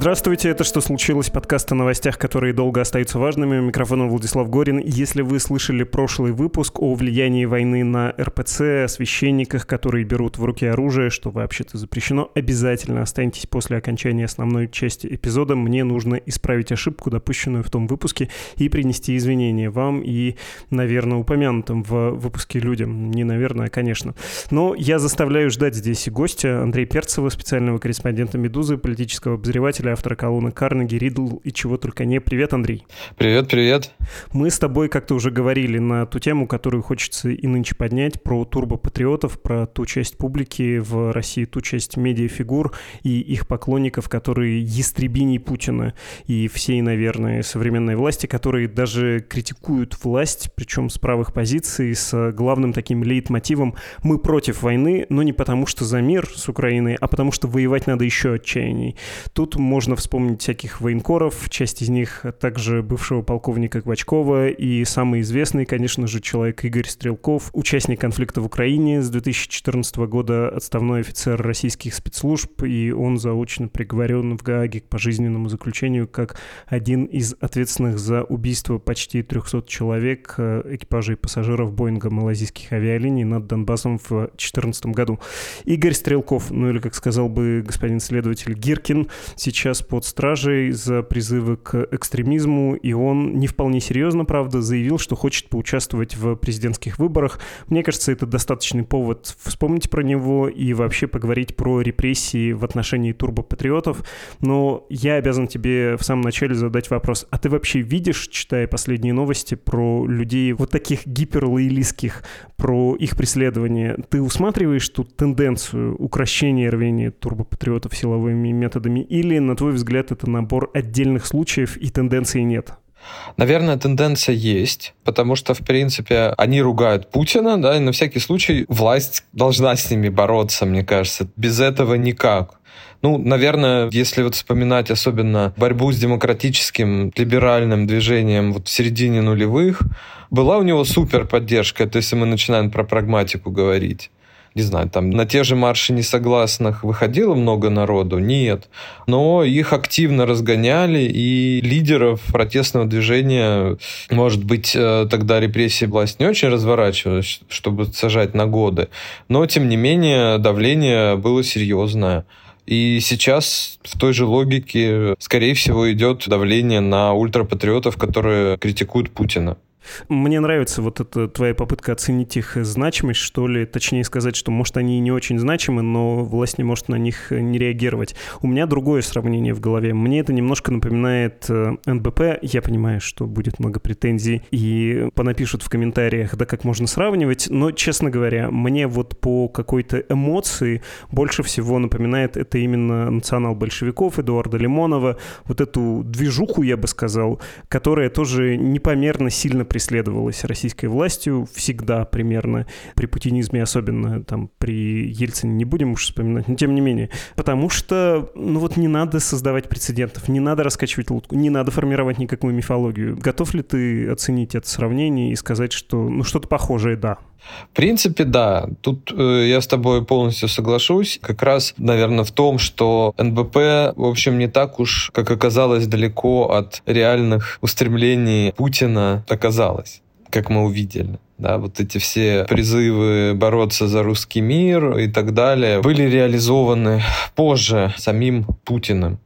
Здравствуйте, это «Что случилось?» подкаст о новостях, которые долго остаются важными. У микрофона Владислав Горин. Если вы слышали прошлый выпуск о влиянии войны на РПЦ, о священниках, которые берут в руки оружие, что вообще-то запрещено, обязательно останьтесь после окончания основной части эпизода. Мне нужно исправить ошибку, допущенную в том выпуске, и принести извинения вам и, наверное, упомянутым в выпуске людям. Не наверное, а конечно. Но я заставляю ждать здесь гостя Андрея Перцева, специального корреспондента «Медузы», политического обозревателя основателя, автора колонны Карнеги, Ридл и чего только не. Привет, Андрей. Привет, привет. Мы с тобой как-то уже говорили на ту тему, которую хочется и нынче поднять, про турбопатриотов, про ту часть публики в России, ту часть медиафигур и их поклонников, которые ястребиней Путина и всей, наверное, современной власти, которые даже критикуют власть, причем с правых позиций, с главным таким лейтмотивом «мы против войны, но не потому, что за мир с Украиной, а потому, что воевать надо еще отчаянней». Тут можно вспомнить всяких военкоров, часть из них также бывшего полковника Квачкова и самый известный, конечно же, человек Игорь Стрелков, участник конфликта в Украине с 2014 года, отставной офицер российских спецслужб, и он заочно приговорен в Гааге к пожизненному заключению как один из ответственных за убийство почти 300 человек э, экипажей пассажиров Боинга малазийских авиалиний над Донбассом в 2014 году. Игорь Стрелков, ну или, как сказал бы господин следователь Гиркин, сейчас сейчас под стражей за призывы к экстремизму, и он не вполне серьезно, правда, заявил, что хочет поучаствовать в президентских выборах. Мне кажется, это достаточный повод вспомнить про него и вообще поговорить про репрессии в отношении турбопатриотов. Но я обязан тебе в самом начале задать вопрос. А ты вообще видишь, читая последние новости про людей вот таких гиперлоялистских, про их преследование, ты усматриваешь тут тенденцию укращения рвения турбопатриотов силовыми методами или на твой взгляд, это набор отдельных случаев и тенденций нет? Наверное, тенденция есть, потому что, в принципе, они ругают Путина, да, и на всякий случай власть должна с ними бороться, мне кажется. Без этого никак. Ну, наверное, если вот вспоминать особенно борьбу с демократическим либеральным движением вот в середине нулевых, была у него супер поддержка, это если мы начинаем про прагматику говорить не знаю, там на те же марши несогласных выходило много народу? Нет. Но их активно разгоняли, и лидеров протестного движения, может быть, э, тогда репрессии власть не очень разворачивалась, чтобы сажать на годы, но, тем не менее, давление было серьезное. И сейчас в той же логике, скорее всего, идет давление на ультрапатриотов, которые критикуют Путина. Мне нравится вот эта твоя попытка оценить их значимость, что ли, точнее сказать, что, может, они не очень значимы, но власть не может на них не реагировать. У меня другое сравнение в голове. Мне это немножко напоминает э, НБП. Я понимаю, что будет много претензий, и понапишут в комментариях, да как можно сравнивать, но, честно говоря, мне вот по какой-то эмоции больше всего напоминает это именно национал-большевиков Эдуарда Лимонова, вот эту движуху, я бы сказал, которая тоже непомерно сильно преследовалась российской властью всегда примерно, при путинизме особенно, там, при Ельцине не будем уж вспоминать, но тем не менее. Потому что, ну вот не надо создавать прецедентов, не надо раскачивать лодку, не надо формировать никакую мифологию. Готов ли ты оценить это сравнение и сказать, что, ну, что-то похожее, да? В принципе, да. Тут э, я с тобой полностью соглашусь. Как раз, наверное, в том, что НБП, в общем, не так уж, как оказалось, далеко от реальных устремлений Путина оказалось, как мы увидели. Да, вот эти все призывы бороться за русский мир и так далее были реализованы позже самим Путиным.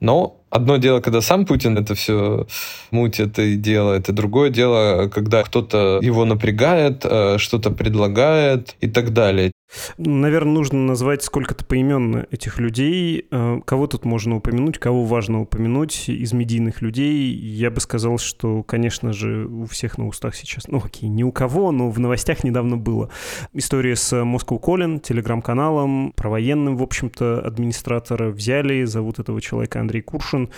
Но одно дело, когда сам Путин это все мутит и делает, и другое дело, когда кто-то его напрягает, э, что-то предлагает и так далее. Наверное, нужно назвать сколько-то поименно этих людей. Э, кого тут можно упомянуть, кого важно упомянуть из медийных людей? Я бы сказал, что, конечно же, у всех на устах сейчас, ну окей, ни у кого, но в новостях недавно было. История с Moscow Calling, телеграм-каналом, про военным, в общем-то, администратора взяли, зовут этого человека Андрей Куршин,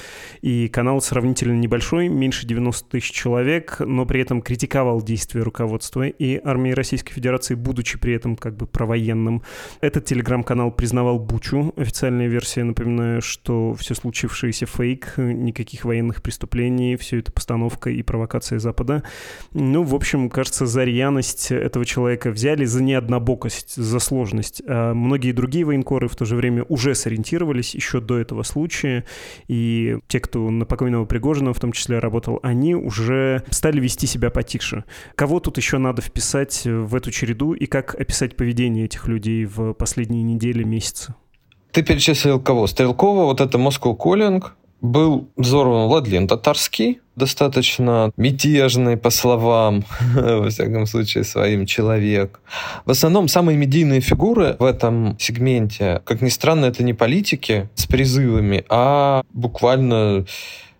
и канал сравнительно небольшой, меньше 90 тысяч человек, но при этом критиковал действия руководства и армии Российской Федерации, будучи при этом как бы провоенным военным. Этот телеграм-канал признавал Бучу. Официальная версия, напоминаю, что все случившееся фейк, никаких военных преступлений, все это постановка и провокация Запада. Ну, в общем, кажется, за рьяность этого человека взяли, за неоднобокость, за сложность. А многие другие военкоры в то же время уже сориентировались еще до этого случая, и те, кто на покойного Пригожина в том числе работал, они уже стали вести себя потише. Кого тут еще надо вписать в эту череду и как описать поведение этих людей в последние недели, месяцы? Ты перечислил кого? Стрелкова, вот это Moscow Calling, был взорван Владлен Татарский, достаточно мятежный, по словам, во всяком случае, своим человек. В основном самые медийные фигуры в этом сегменте, как ни странно, это не политики с призывами, а буквально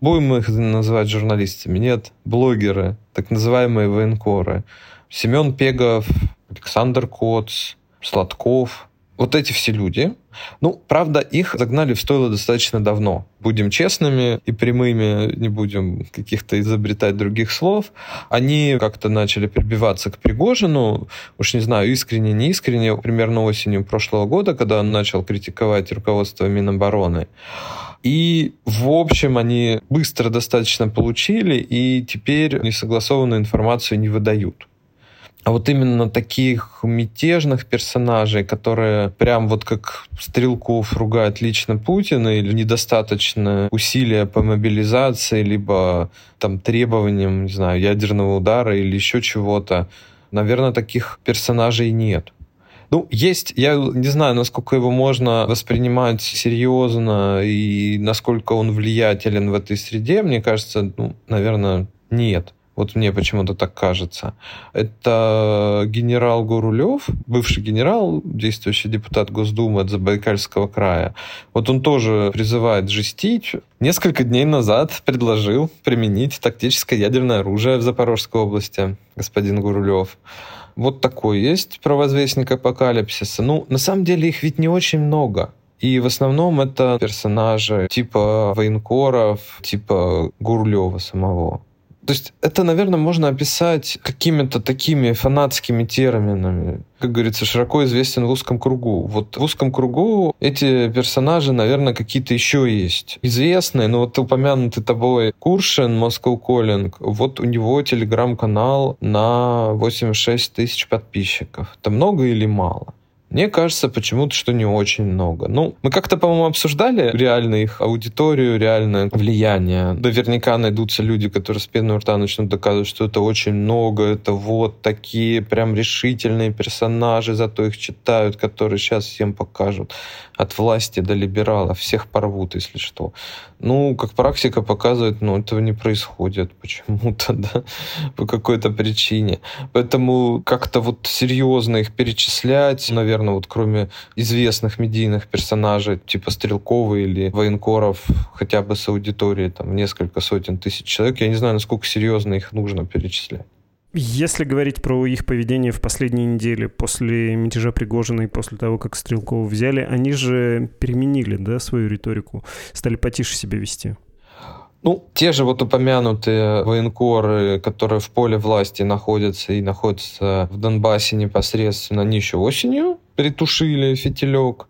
будем их называть журналистами, нет, блогеры, так называемые военкоры. Семен Пегов, Александр Коц, Сладков, вот эти все люди, ну, правда, их загнали в стойло достаточно давно. Будем честными и прямыми, не будем каких-то изобретать других слов. Они как-то начали прибиваться к Пригожину, уж не знаю, искренне, не искренне, примерно осенью прошлого года, когда он начал критиковать руководство Минобороны. И, в общем, они быстро достаточно получили, и теперь несогласованную информацию не выдают. А вот именно таких мятежных персонажей, которые прям вот как Стрелков ругают лично Путина или недостаточно усилия по мобилизации, либо там требованиям, не знаю, ядерного удара или еще чего-то, наверное, таких персонажей нет. Ну, есть, я не знаю, насколько его можно воспринимать серьезно и насколько он влиятелен в этой среде. Мне кажется, ну, наверное, нет. Вот мне почему-то так кажется. Это генерал Гурулев, бывший генерал, действующий депутат Госдумы от Забайкальского края. Вот он тоже призывает жестить. Несколько дней назад предложил применить тактическое ядерное оружие в Запорожской области, господин Гурулев. Вот такой есть провозвестник апокалипсиса. Ну, на самом деле их ведь не очень много. И в основном это персонажи типа военкоров, типа Гурлева самого. То есть это, наверное, можно описать какими-то такими фанатскими терминами. Как говорится, широко известен в узком кругу. Вот в узком кругу эти персонажи, наверное, какие-то еще есть. Известные, но вот упомянутый тобой Куршин, Moscow Calling, вот у него телеграм-канал на 86 тысяч подписчиков. Это много или мало? Мне кажется почему-то, что не очень много. Ну, мы как-то, по-моему, обсуждали реально их аудиторию, реальное влияние. Наверняка найдутся люди, которые с пеной рта начнут доказывать, что это очень много, это вот такие прям решительные персонажи, зато их читают, которые сейчас всем покажут. От власти до либералов всех порвут, если что. Ну, как практика показывает, ну, этого не происходит почему-то, да, по какой-то причине. Поэтому как-то вот серьезно их перечислять, наверное, наверное, вот кроме известных медийных персонажей, типа Стрелкова или военкоров, хотя бы с аудиторией там несколько сотен тысяч человек, я не знаю, насколько серьезно их нужно перечислять. Если говорить про их поведение в последние недели, после мятежа Пригожина и после того, как Стрелкова взяли, они же переменили да, свою риторику, стали потише себя вести. Ну, те же вот упомянутые военкоры, которые в поле власти находятся и находятся в Донбассе непосредственно, они еще осенью притушили фитилек.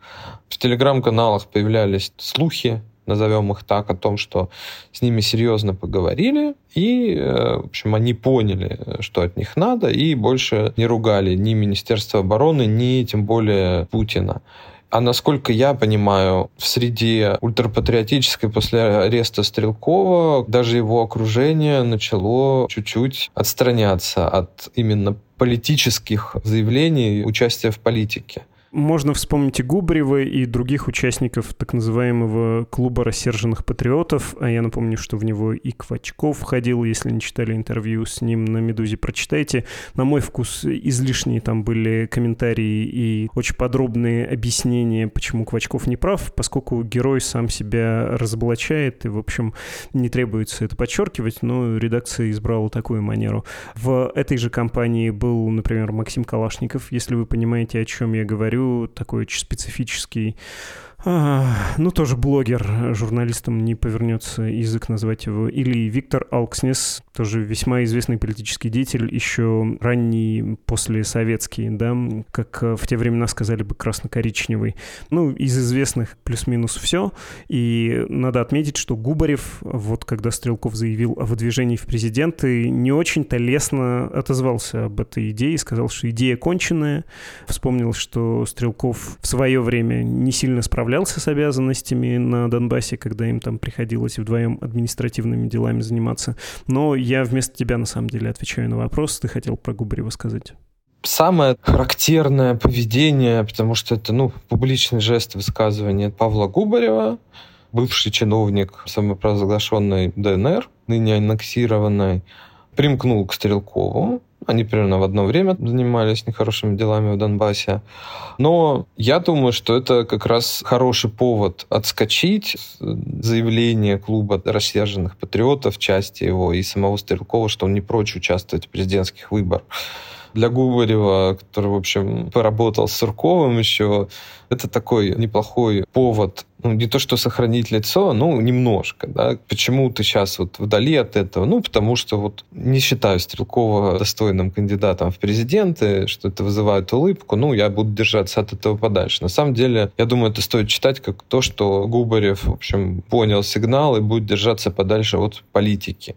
В телеграм-каналах появлялись слухи, назовем их так, о том, что с ними серьезно поговорили, и, э, в общем, они поняли, что от них надо, и больше не ругали ни Министерство обороны, ни тем более Путина. А насколько я понимаю, в среде ультрапатриотической после ареста Стрелкова даже его окружение начало чуть-чуть отстраняться от именно политических заявлений участия в политике. Можно вспомнить и Губарева, и других участников так называемого клуба рассерженных патриотов. А я напомню, что в него и Квачков входил. Если не читали интервью с ним на «Медузе», прочитайте. На мой вкус излишние там были комментарии и очень подробные объяснения, почему Квачков не прав, поскольку герой сам себя разоблачает, и, в общем, не требуется это подчеркивать, но редакция избрала такую манеру. В этой же компании был, например, Максим Калашников, если вы понимаете, о чем я говорю, такой очень специфический А, ну, тоже блогер, журналистом не повернется язык назвать его. Или Виктор Алкснес, тоже весьма известный политический деятель, еще ранний послесоветский, да, как в те времена сказали бы красно-коричневый. Ну, из известных плюс-минус все. И надо отметить, что Губарев, вот когда Стрелков заявил о выдвижении в президенты, не очень-то лестно отозвался об этой идее, сказал, что идея конченая. Вспомнил, что Стрелков в свое время не сильно справлялся справлялся с обязанностями на Донбассе, когда им там приходилось вдвоем административными делами заниматься. Но я вместо тебя, на самом деле, отвечаю на вопрос. Ты хотел про Губарева сказать самое характерное поведение, потому что это ну, публичный жест высказывания Павла Губарева, бывший чиновник самопровозглашенной ДНР, ныне аннексированной, примкнул к Стрелкову, они примерно в одно время занимались нехорошими делами в Донбассе. Но я думаю, что это как раз хороший повод отскочить заявление клуба рассерженных патриотов, части его и самого Стрелкова, что он не прочь участвовать в президентских выборах для Губарева, который, в общем, поработал с Сурковым еще, это такой неплохой повод ну, не то что сохранить лицо, ну, немножко, да. Почему ты сейчас вот вдали от этого? Ну, потому что вот не считаю Стрелкова достойным кандидатом в президенты, что это вызывает улыбку, ну, я буду держаться от этого подальше. На самом деле, я думаю, это стоит читать как то, что Губарев, в общем, понял сигнал и будет держаться подальше от политики.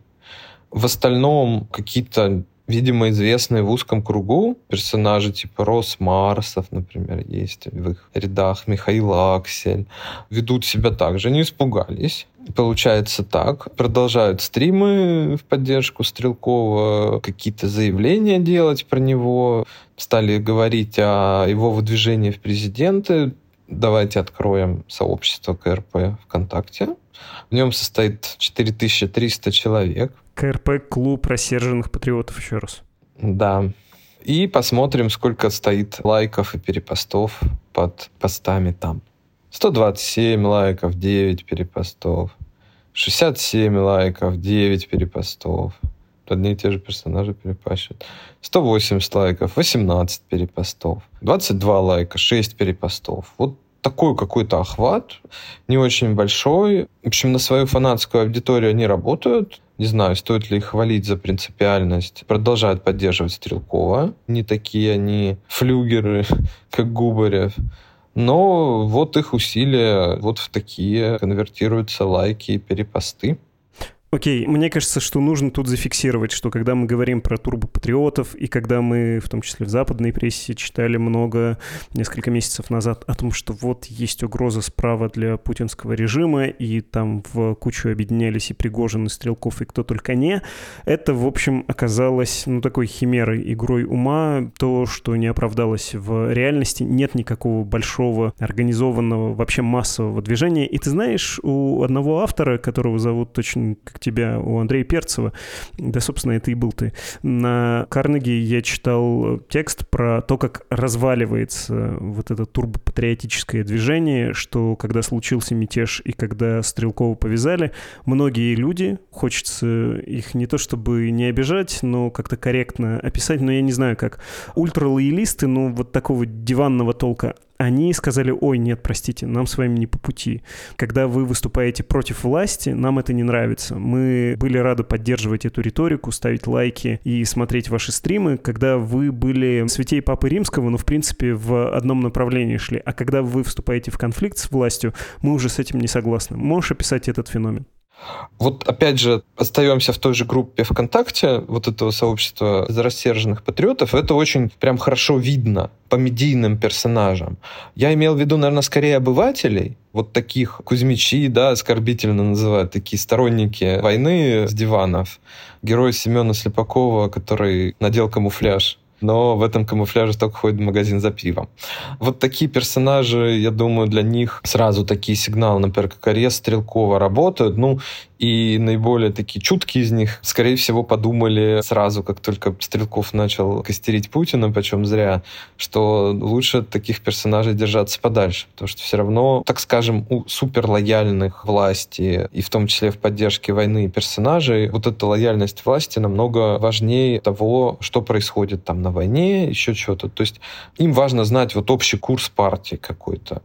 В остальном какие-то видимо, известные в узком кругу персонажи типа Рос Марсов, например, есть в их рядах, Михаил Аксель, ведут себя так же, не испугались. Получается так, продолжают стримы в поддержку Стрелкова, какие-то заявления делать про него, стали говорить о его выдвижении в президенты. Давайте откроем сообщество КРП ВКонтакте. В нем состоит 4300 человек. КРП — клуб рассерженных патриотов, еще раз. Да. И посмотрим, сколько стоит лайков и перепостов под постами там. 127 лайков, 9 перепостов. 67 лайков, 9 перепостов. Одни и те же персонажи перепащивают. 180 лайков, 18 перепостов. 22 лайка, 6 перепостов. Вот такой какой-то охват, не очень большой. В общем, на свою фанатскую аудиторию они работают. Не знаю, стоит ли их хвалить за принципиальность. Продолжают поддерживать Стрелкова. Не такие они флюгеры, как Губарев. Но вот их усилия вот в такие конвертируются лайки и перепосты. Окей, мне кажется, что нужно тут зафиксировать, что когда мы говорим про турбопатриотов, и когда мы, в том числе в западной прессе, читали много несколько месяцев назад о том, что вот есть угроза справа для путинского режима, и там в кучу объединялись и Пригожин, и Стрелков, и кто только не, это, в общем, оказалось, ну, такой химерой, игрой ума, то, что не оправдалось в реальности, нет никакого большого, организованного, вообще массового движения, и ты знаешь, у одного автора, которого зовут точно тебя, у Андрея Перцева. Да, собственно, это и был ты. На Карнеги я читал текст про то, как разваливается вот это турбопатриотическое движение, что когда случился мятеж и когда Стрелкова повязали, многие люди, хочется их не то чтобы не обижать, но как-то корректно описать, но я не знаю как, ультралоялисты, ну вот такого диванного толка, они сказали, ой, нет, простите, нам с вами не по пути. Когда вы выступаете против власти, нам это не нравится. Мы были рады поддерживать эту риторику, ставить лайки и смотреть ваши стримы, когда вы были святей Папы Римского, но, в принципе, в одном направлении шли. А когда вы вступаете в конфликт с властью, мы уже с этим не согласны. Можешь описать этот феномен? Вот опять же, остаемся в той же группе ВКонтакте, вот этого сообщества рассерженных патриотов, это очень прям хорошо видно по медийным персонажам. Я имел в виду, наверное, скорее обывателей, вот таких Кузьмичи, да, оскорбительно называют, такие сторонники войны с диванов. Герой Семена Слепакова, который надел камуфляж но в этом камуфляже только ходит в магазин за пивом. Вот такие персонажи, я думаю, для них сразу такие сигналы, например, как арест Стрелкова работают. Ну, и наиболее такие чуткие из них, скорее всего, подумали сразу, как только Стрелков начал костерить Путина, почем зря, что лучше таких персонажей держаться подальше, потому что все равно, так скажем, у суперлояльных власти, и в том числе в поддержке войны персонажей, вот эта лояльность власти намного важнее того, что происходит там на войне, еще что-то. То есть им важно знать вот общий курс партии какой-то.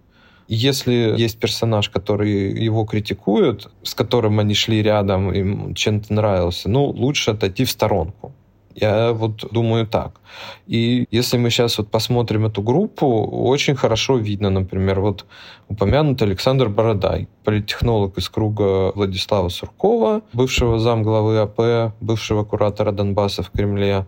Если есть персонаж, который его критикует, с которым они шли рядом, им чем-то нравился, ну, лучше отойти в сторонку. Я вот думаю так. И если мы сейчас вот посмотрим эту группу, очень хорошо видно, например, вот упомянут Александр Бородай, политтехнолог из круга Владислава Суркова, бывшего замглавы АП, бывшего куратора Донбасса в Кремле,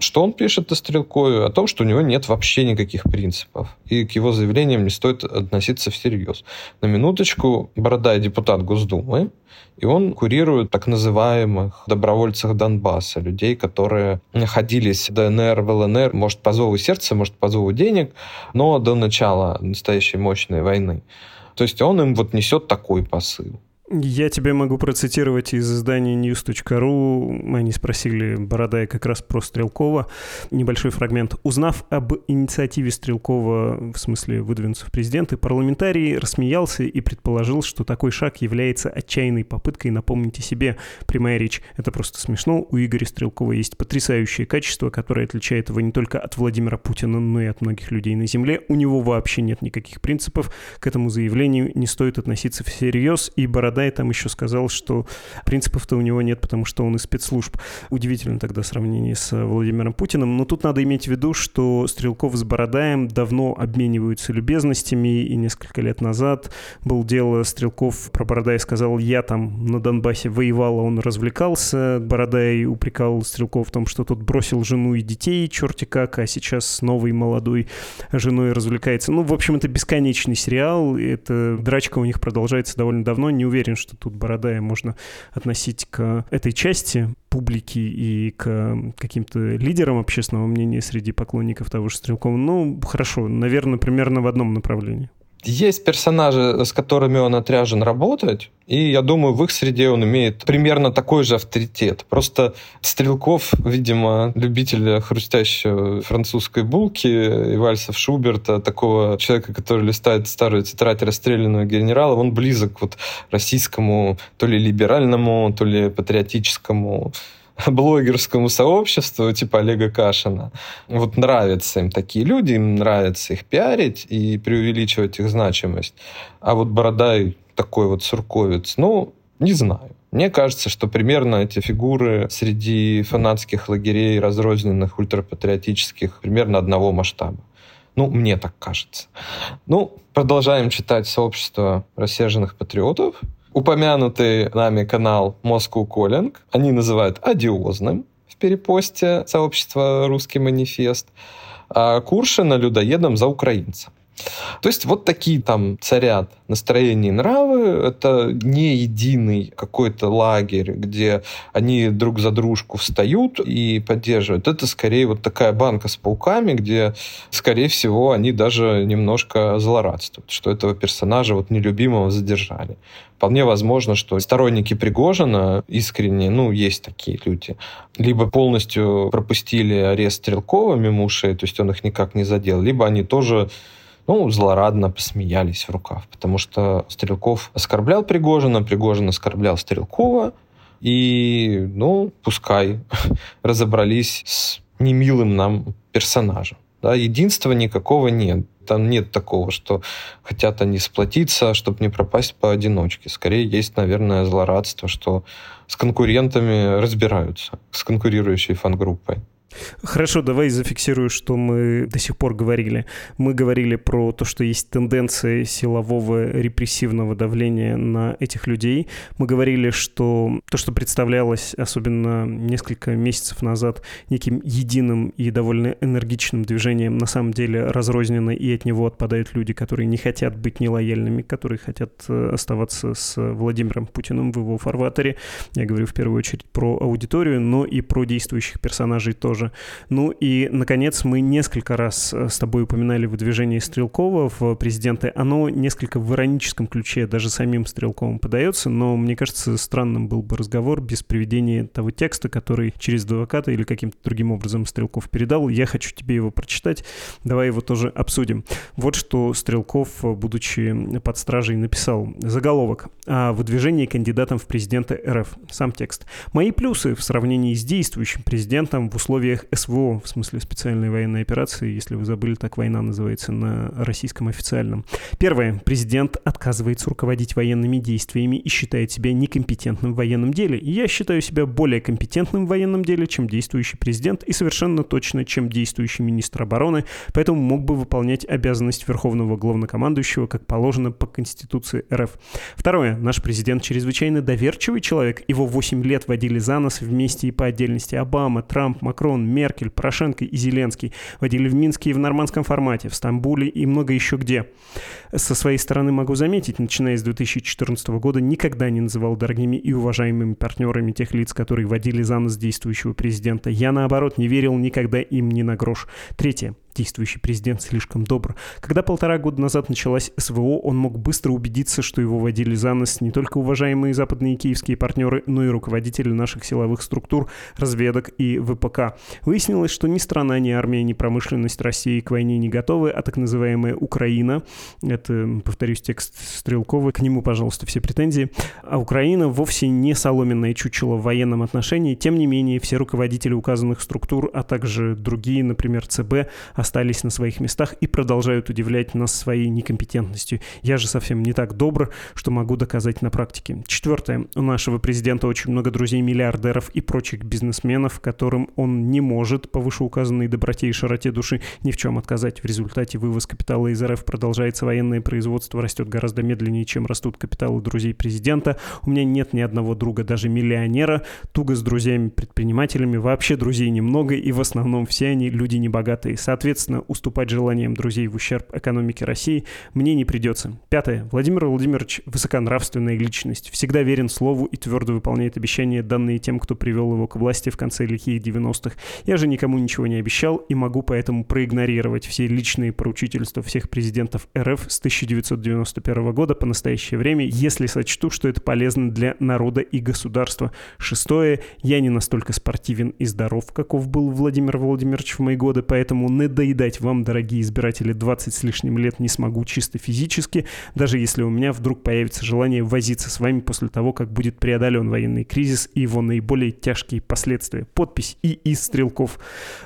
что он пишет о Стрелкове? О том, что у него нет вообще никаких принципов. И к его заявлениям не стоит относиться всерьез. На минуточку, Бородай депутат Госдумы, и он курирует так называемых добровольцев Донбасса, людей, которые находились в ДНР, в ЛНР, может, по зову сердца, может, по зову денег, но до начала настоящей мощной войны. То есть он им вот несет такой посыл. Я тебе могу процитировать из издания news.ru. Они спросили Бородая как раз про Стрелкова. Небольшой фрагмент. Узнав об инициативе Стрелкова, в смысле выдвинуться в президенты, парламентарий рассмеялся и предположил, что такой шаг является отчаянной попыткой напомнить о себе. Прямая речь. Это просто смешно. У Игоря Стрелкова есть потрясающее качество, которое отличает его не только от Владимира Путина, но и от многих людей на Земле. У него вообще нет никаких принципов. К этому заявлению не стоит относиться всерьез, и Бородай Бородай там еще сказал, что принципов-то у него нет, потому что он из спецслужб. Удивительно тогда сравнение с Владимиром Путиным. Но тут надо иметь в виду, что Стрелков с Бородаем давно обмениваются любезностями, и несколько лет назад был дело Стрелков про Бородая сказал, я там на Донбассе воевал, а он развлекался. Бородай упрекал Стрелков в том, что тот бросил жену и детей, черти как, а сейчас с новой молодой женой развлекается. Ну, в общем, это бесконечный сериал, это драчка у них продолжается довольно давно, не уверен, уверен, что тут Бородая можно относить к этой части публики и к каким-то лидерам общественного мнения среди поклонников того же Стрелкова. Ну, хорошо, наверное, примерно в одном направлении. Есть персонажи, с которыми он отряжен работать, и я думаю, в их среде он имеет примерно такой же авторитет. Просто Стрелков, видимо, любитель хрустящей французской булки и вальсов Шуберта, такого человека, который листает старую тетрадь расстрелянного генерала, он близок вот российскому то ли либеральному, то ли патриотическому блогерскому сообществу, типа Олега Кашина. Вот нравятся им такие люди, им нравится их пиарить и преувеличивать их значимость. А вот Бородай такой вот сурковец, ну, не знаю. Мне кажется, что примерно эти фигуры среди фанатских лагерей, разрозненных, ультрапатриотических, примерно одного масштаба. Ну, мне так кажется. Ну, продолжаем читать сообщество рассерженных патриотов упомянутый нами канал Moscow Calling они называют одиозным в перепосте сообщества «Русский манифест», а Куршина людоедом за украинца. То есть вот такие там царят настроения и нравы. Это не единый какой-то лагерь, где они друг за дружку встают и поддерживают. Это скорее вот такая банка с пауками, где, скорее всего, они даже немножко злорадствуют, что этого персонажа вот нелюбимого задержали. Вполне возможно, что сторонники Пригожина искренне, ну, есть такие люди, либо полностью пропустили арест Стрелкова мимо ушей, то есть он их никак не задел, либо они тоже ну, злорадно посмеялись в рукав, потому что Стрелков оскорблял Пригожина, Пригожин оскорблял Стрелкова, и, ну, пускай разобрались с немилым нам персонажем. Да, единства никакого нет. Там нет такого, что хотят они сплотиться, чтобы не пропасть поодиночке. Скорее есть, наверное, злорадство, что с конкурентами разбираются, с конкурирующей фан-группой. Хорошо, давай зафиксирую, что мы до сих пор говорили. Мы говорили про то, что есть тенденция силового репрессивного давления на этих людей. Мы говорили, что то, что представлялось, особенно несколько месяцев назад, неким единым и довольно энергичным движением, на самом деле разрознено, и от него отпадают люди, которые не хотят быть нелояльными, которые хотят э, оставаться с Владимиром Путиным в его фарватере. Я говорю в первую очередь про аудиторию, но и про действующих персонажей тоже. Ну и, наконец, мы несколько раз э, с тобой упоминали выдвижение Стрелкова в президенты. Оно несколько в ироническом ключе даже самим Стрелковым подается, но мне кажется, странным был бы разговор без приведения того текста, который через адвоката или каким-то другим образом Стрелков передал. Я хочу тебе его прочитать. Давай его тоже обсудим. Вот что Стрелков, будучи под стражей, написал. Заголовок. О выдвижении кандидатом в президенты РФ. Сам текст. Мои плюсы в сравнении с действующим президентом в условиях СВО, в смысле специальной военной операции, если вы забыли, так война называется на российском официальном. Первое. Президент отказывается руководить военными действиями и считает себя некомпетентным в военном деле. я считаю себя более компетентным в военном деле, чем действующий президент, и совершенно точно, чем действующий министр обороны, поэтому мог бы выполнять обязанность верховного главнокомандующего, как положено по Конституции РФ. Второе. Наш президент чрезвычайно доверчивый человек. Его 8 лет водили за нос вместе и по отдельности Обама, Трамп, Макрон, Меркель, Порошенко и Зеленский. Водили в Минске и в нормандском формате, в Стамбуле и много еще где. Со своей стороны могу заметить, начиная с 2014 года никогда не называл дорогими и уважаемыми партнерами тех лиц, которые водили за нос действующего президента. Я, наоборот, не верил никогда им ни на грош. Третье действующий президент слишком добр. Когда полтора года назад началась СВО, он мог быстро убедиться, что его водили за нос не только уважаемые западные и киевские партнеры, но и руководители наших силовых структур, разведок и ВПК. Выяснилось, что ни страна, ни армия, ни промышленность России к войне не готовы, а так называемая Украина, это, повторюсь, текст Стрелкова, к нему, пожалуйста, все претензии, а Украина вовсе не соломенное чучело в военном отношении, тем не менее, все руководители указанных структур, а также другие, например, ЦБ, остались на своих местах и продолжают удивлять нас своей некомпетентностью. Я же совсем не так добр, что могу доказать на практике. Четвертое. У нашего президента очень много друзей-миллиардеров и прочих бизнесменов, которым он не может по вышеуказанной доброте и широте души ни в чем отказать. В результате вывоз капитала из РФ продолжается, военное производство растет гораздо медленнее, чем растут капиталы друзей президента. У меня нет ни одного друга, даже миллионера. Туго с друзьями-предпринимателями, вообще друзей немного, и в основном все они люди небогатые. Соответственно, Соответственно, уступать желаниям друзей в ущерб экономике России мне не придется. Пятое. Владимир Владимирович – высоконравственная личность. Всегда верен слову и твердо выполняет обещания, данные тем, кто привел его к власти в конце лихих 90-х. Я же никому ничего не обещал и могу поэтому проигнорировать все личные поручительства всех президентов РФ с 1991 года по настоящее время, если сочту, что это полезно для народа и государства. Шестое. Я не настолько спортивен и здоров, каков был Владимир Владимирович в мои годы, поэтому не надоедать вам, дорогие избиратели, 20 с лишним лет не смогу чисто физически, даже если у меня вдруг появится желание возиться с вами после того, как будет преодолен военный кризис и его наиболее тяжкие последствия. Подпись и из Стрелков.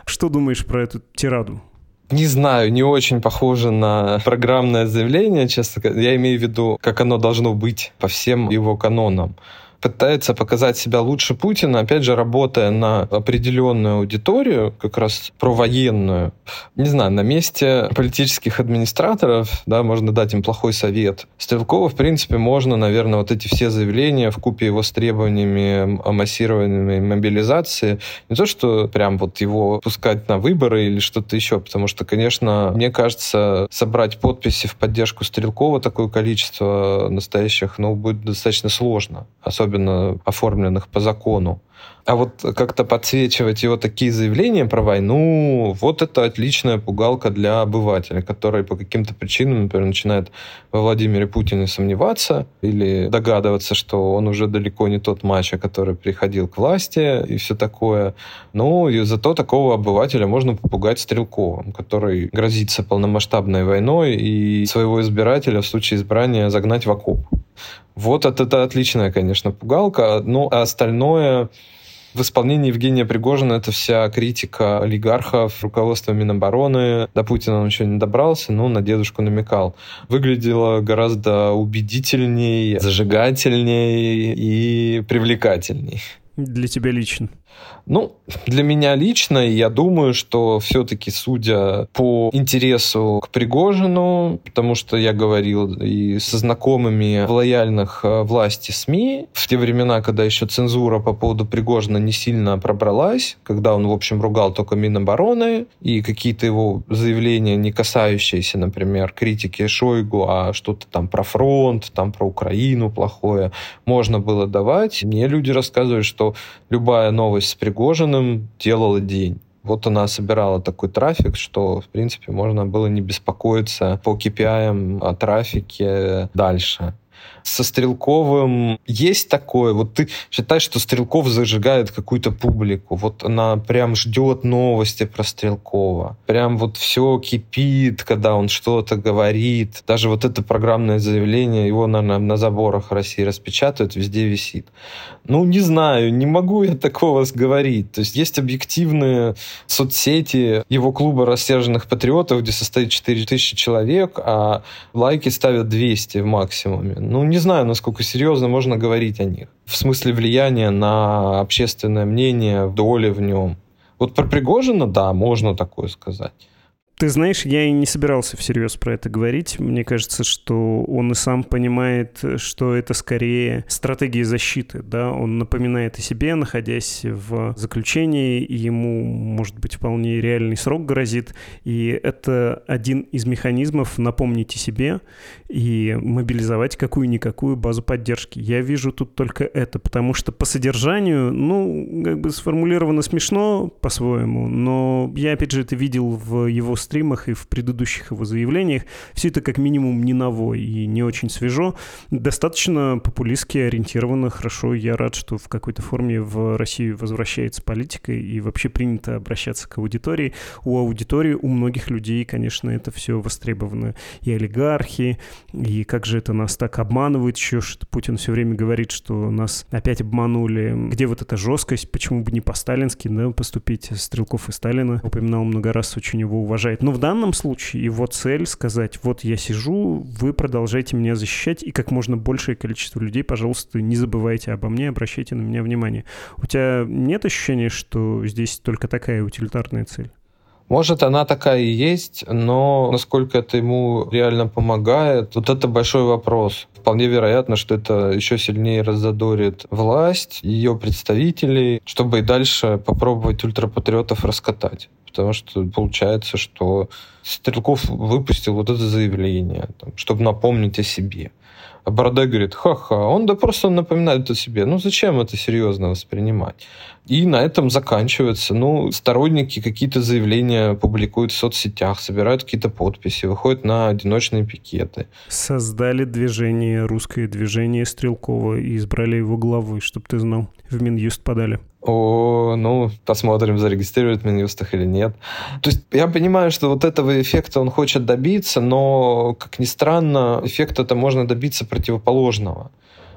Что думаешь про эту тираду? Не знаю, не очень похоже на программное заявление, честно говоря. Я имею в виду, как оно должно быть по всем его канонам пытается показать себя лучше Путина, опять же, работая на определенную аудиторию, как раз провоенную. Не знаю, на месте политических администраторов, да, можно дать им плохой совет. Стрелкова, в принципе, можно, наверное, вот эти все заявления в купе его с требованиями о массированной мобилизации, не то, что прям вот его пускать на выборы или что-то еще, потому что, конечно, мне кажется, собрать подписи в поддержку Стрелкова такое количество настоящих, ну, будет достаточно сложно. Особенно особенно оформленных по закону. А вот как-то подсвечивать его такие заявления про войну, вот это отличная пугалка для обывателя, который по каким-то причинам, например, начинает во Владимире Путине сомневаться или догадываться, что он уже далеко не тот мачо, который приходил к власти и все такое. Ну, и зато такого обывателя можно попугать Стрелковым, который грозится полномасштабной войной и своего избирателя в случае избрания загнать в окоп. Вот это, это отличная, конечно, пугалка. Ну, а остальное в исполнении Евгения Пригожина это вся критика олигархов, руководства Минобороны. До Путина он еще не добрался, но на дедушку намекал. Выглядело гораздо убедительней, зажигательней и привлекательней. Для тебя лично? Ну, для меня лично, я думаю, что все-таки, судя по интересу к Пригожину, потому что я говорил и со знакомыми в лояльных э, власти СМИ, в те времена, когда еще цензура по поводу Пригожина не сильно пробралась, когда он, в общем, ругал только Минобороны, и какие-то его заявления, не касающиеся, например, критики Шойгу, а что-то там про фронт, там про Украину плохое, можно было давать. Мне люди рассказывают, что любая новость с Пригожиным делала день. Вот она собирала такой трафик, что, в принципе, можно было не беспокоиться по KPI о трафике дальше. Со Стрелковым есть такое, вот ты считаешь, что Стрелков зажигает какую-то публику, вот она прям ждет новости про Стрелкова, прям вот все кипит, когда он что-то говорит, даже вот это программное заявление, его, наверное, на заборах России распечатают, везде висит. Ну, не знаю, не могу я такого говорить. То есть есть объективные соцсети его клуба рассерженных патриотов, где состоит 4000 человек, а лайки ставят 200 в максимуме. Ну, не знаю, насколько серьезно можно говорить о них. В смысле влияния на общественное мнение, доли в нем. Вот про Пригожина, да, можно такое сказать. Ты знаешь, я и не собирался всерьез про это говорить. Мне кажется, что он и сам понимает, что это скорее стратегия защиты. Да? Он напоминает о себе, находясь в заключении, и ему, может быть, вполне реальный срок грозит. И это один из механизмов напомнить о себе и мобилизовать какую-никакую базу поддержки. Я вижу тут только это, потому что по содержанию, ну, как бы сформулировано смешно по-своему, но я, опять же, это видел в его стримах и в предыдущих его заявлениях. Все это как минимум не ново и не очень свежо. Достаточно популистски ориентировано, хорошо. Я рад, что в какой-то форме в Россию возвращается политика и вообще принято обращаться к аудитории. У аудитории, у многих людей, конечно, это все востребовано. И олигархи, и как же это нас так обманывают еще, что Путин все время говорит, что нас опять обманули. Где вот эта жесткость? Почему бы не по-сталински да, поступить? Стрелков и Сталина упоминал много раз, очень его уважает помогает. Но в данном случае его цель сказать, вот я сижу, вы продолжаете меня защищать, и как можно большее количество людей, пожалуйста, не забывайте обо мне, обращайте на меня внимание. У тебя нет ощущения, что здесь только такая утилитарная цель? Может, она такая и есть, но насколько это ему реально помогает, вот это большой вопрос. Вполне вероятно, что это еще сильнее раззадорит власть, ее представителей, чтобы и дальше попробовать ультрапатриотов раскатать потому что получается, что Стрелков выпустил вот это заявление, там, чтобы напомнить о себе. А Бородай говорит, ха-ха, он да просто напоминает о себе. Ну зачем это серьезно воспринимать? И на этом заканчивается. Ну, сторонники какие-то заявления публикуют в соцсетях, собирают какие-то подписи, выходят на одиночные пикеты. Создали движение, русское движение Стрелкова и избрали его главой, чтобы ты знал. В Минюст подали. О, ну, посмотрим, зарегистрирует Минюст их или нет. То есть я понимаю, что вот этого эффекта он хочет добиться, но, как ни странно, эффект это можно добиться противоположного.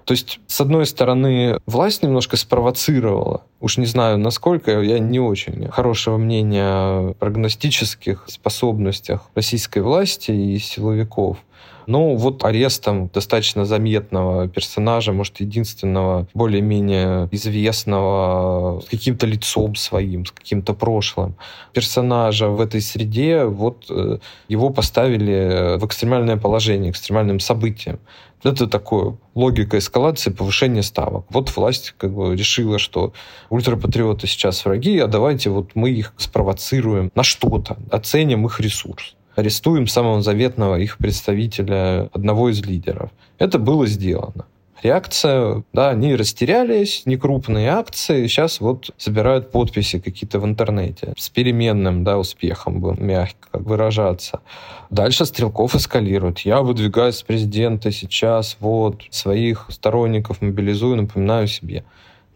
То есть, с одной стороны, власть немножко спровоцировала. Уж не знаю, насколько, я не очень хорошего мнения о прогностических способностях российской власти и силовиков. Ну, вот арестом достаточно заметного персонажа, может, единственного более-менее известного, с каким-то лицом своим, с каким-то прошлым персонажа в этой среде, вот э, его поставили в экстремальное положение, экстремальным событием. Это такое логика эскалации, повышения ставок. Вот власть как бы решила, что ультрапатриоты сейчас враги, а давайте вот мы их спровоцируем на что-то, оценим их ресурс арестуем самого заветного их представителя, одного из лидеров. Это было сделано. Реакция, да, они растерялись, некрупные акции, сейчас вот собирают подписи какие-то в интернете с переменным, да, успехом, бы мягко выражаться. Дальше Стрелков эскалирует. Я выдвигаюсь с президента сейчас, вот, своих сторонников мобилизую, напоминаю себе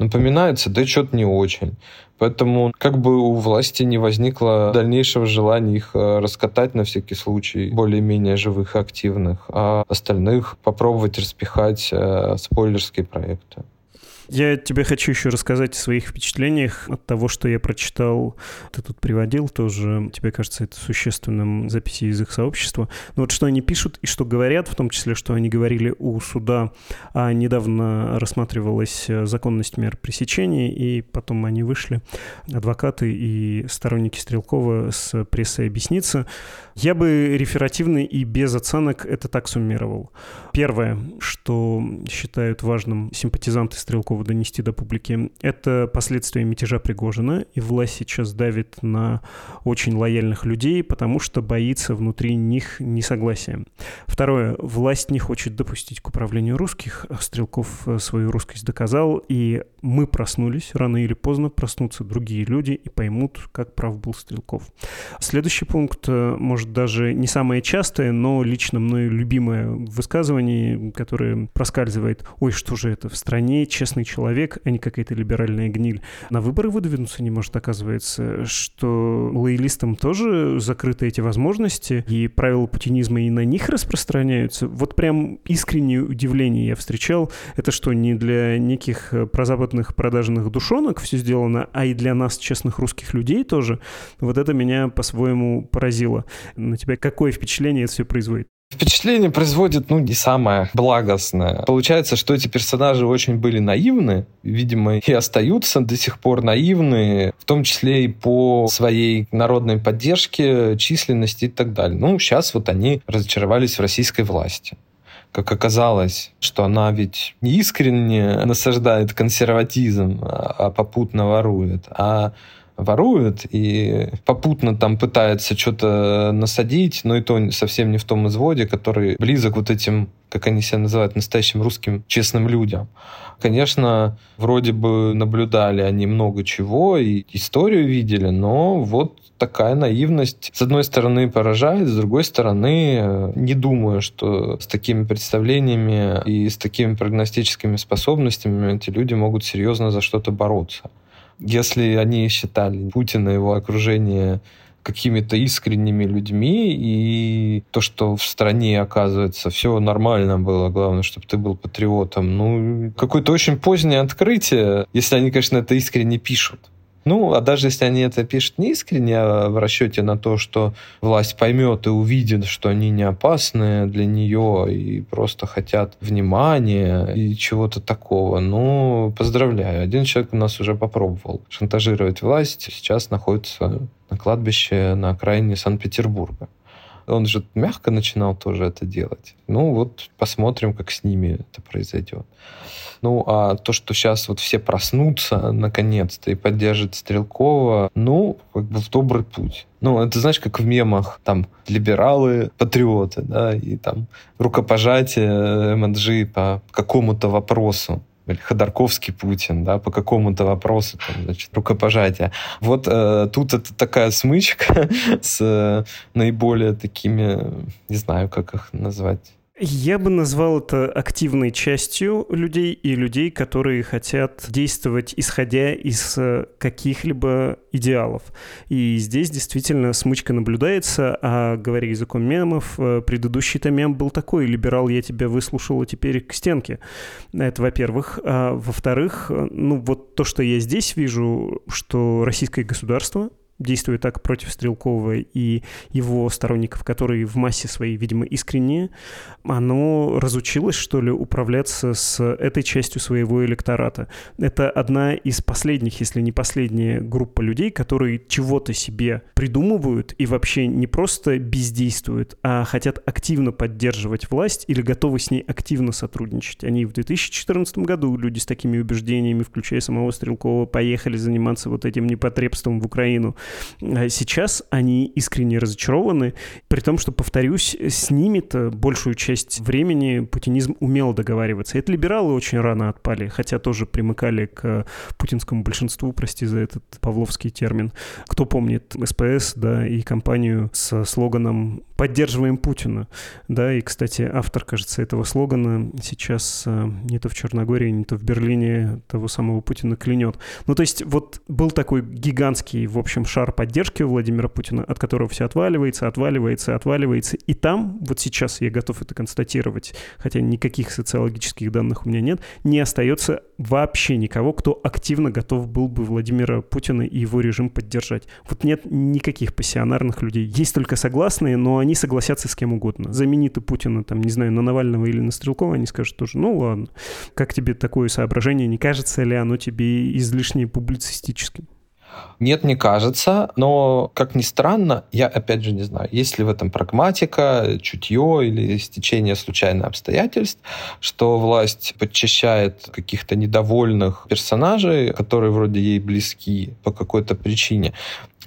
напоминается, да что-то не очень. Поэтому как бы у власти не возникло дальнейшего желания их э, раскатать на всякий случай более-менее живых и активных, а остальных попробовать распихать э, спойлерские проекты. Я тебе хочу еще рассказать о своих впечатлениях от того, что я прочитал. Ты тут приводил тоже. Тебе кажется это существенным записи из их сообщества. Но вот что они пишут и что говорят, в том числе, что они говорили у суда, а недавно рассматривалась законность мер пресечения, и потом они вышли, адвокаты и сторонники Стрелкова с прессой объясниться. Я бы реферативно и без оценок это так суммировал. Первое, что считают важным симпатизанты Стрелкова готова донести до публики. Это последствия мятежа Пригожина, и власть сейчас давит на очень лояльных людей, потому что боится внутри них несогласия. Второе. Власть не хочет допустить к управлению русских. Стрелков э, свою русскость доказал, и мы проснулись. Рано или поздно проснутся другие люди и поймут, как прав был Стрелков. Следующий пункт, э, может, даже не самое частое, но лично мною любимое высказывание, которое проскальзывает. Ой, что же это? В стране честный человек, а не какая-то либеральная гниль. На выборы выдвинуться не может, оказывается, что лоялистам тоже закрыты эти возможности, и правила путинизма и на них распространяются. Вот прям искреннее удивление я встречал. Это что, не для неких прозападных продажных душонок все сделано, а и для нас, честных русских людей тоже? Вот это меня по-своему поразило. На тебя какое впечатление это все производит? Впечатление производит, ну, не самое благостное. Получается, что эти персонажи очень были наивны, видимо, и остаются до сих пор наивны, в том числе и по своей народной поддержке, численности и так далее. Ну, сейчас вот они разочаровались в российской власти как оказалось, что она ведь не искренне насаждает консерватизм, а попутно ворует, а ворует и попутно там пытается что-то насадить, но и то совсем не в том изводе, который близок вот этим, как они себя называют, настоящим русским честным людям. Конечно, вроде бы наблюдали они много чего и историю видели, но вот такая наивность, с одной стороны, поражает, с другой стороны, не думаю, что с такими представлениями и с такими прогностическими способностями эти люди могут серьезно за что-то бороться. Если они считали Путина и его окружение какими-то искренними людьми, и то, что в стране, оказывается, все нормально было, главное, чтобы ты был патриотом, ну, какое-то очень позднее открытие, если они, конечно, это искренне пишут. Ну, а даже если они это пишут не искренне, а в расчете на то, что власть поймет и увидит, что они не опасны для нее и просто хотят внимания и чего-то такого, ну, поздравляю. Один человек у нас уже попробовал шантажировать власть, сейчас находится на кладбище на окраине Санкт-Петербурга. Он же мягко начинал тоже это делать. Ну, вот посмотрим, как с ними это произойдет. Ну, а то, что сейчас вот все проснутся наконец-то и поддержат Стрелкова, ну, как бы в добрый путь. Ну, это знаешь, как в мемах, там, либералы, патриоты, да, и там рукопожатие МНЖ по какому-то вопросу Ходорковский Путин, да, по какому-то вопросу, там, значит, рукопожатие. Вот э, тут это такая смычка с э, наиболее такими, не знаю, как их назвать, я бы назвал это активной частью людей и людей, которые хотят действовать исходя из э, каких-либо идеалов. И здесь действительно смычка наблюдается, а говоря языком мемов, э, предыдущий-то мем был такой, либерал, я тебя выслушал, а теперь к стенке. Это во-первых. А во-вторых, э, ну вот то, что я здесь вижу, что российское государство действуя так против Стрелкова и его сторонников, которые в массе своей, видимо, искренние, оно разучилось, что ли, управляться с этой частью своего электората. Это одна из последних, если не последняя группа людей, которые чего-то себе придумывают и вообще не просто бездействуют, а хотят активно поддерживать власть или готовы с ней активно сотрудничать. Они в 2014 году, люди с такими убеждениями, включая самого Стрелкова, поехали заниматься вот этим непотребством в Украину. А сейчас они искренне разочарованы, при том, что, повторюсь, с ними-то большую часть времени путинизм умел договариваться. Это либералы очень рано отпали, хотя тоже примыкали к путинскому большинству, прости за этот павловский термин. Кто помнит СПС, да, и компанию с слоганом «Поддерживаем Путина», да, и, кстати, автор, кажется, этого слогана сейчас э, не то в Черногории, не то в Берлине того самого Путина клянет. Ну, то есть вот был такой гигантский, в общем, шар шар поддержки у Владимира Путина, от которого все отваливается, отваливается, отваливается. И там, вот сейчас я готов это констатировать, хотя никаких социологических данных у меня нет, не остается вообще никого, кто активно готов был бы Владимира Путина и его режим поддержать. Вот нет никаких пассионарных людей. Есть только согласные, но они согласятся с кем угодно. Замени ты Путина, там, не знаю, на Навального или на Стрелкова, они скажут тоже, ну ладно. Как тебе такое соображение? Не кажется ли оно тебе излишне публицистическим? Нет, не кажется, но, как ни странно, я опять же не знаю, есть ли в этом прагматика, чутье или стечение случайных обстоятельств, что власть подчищает каких-то недовольных персонажей, которые вроде ей близки по какой-то причине.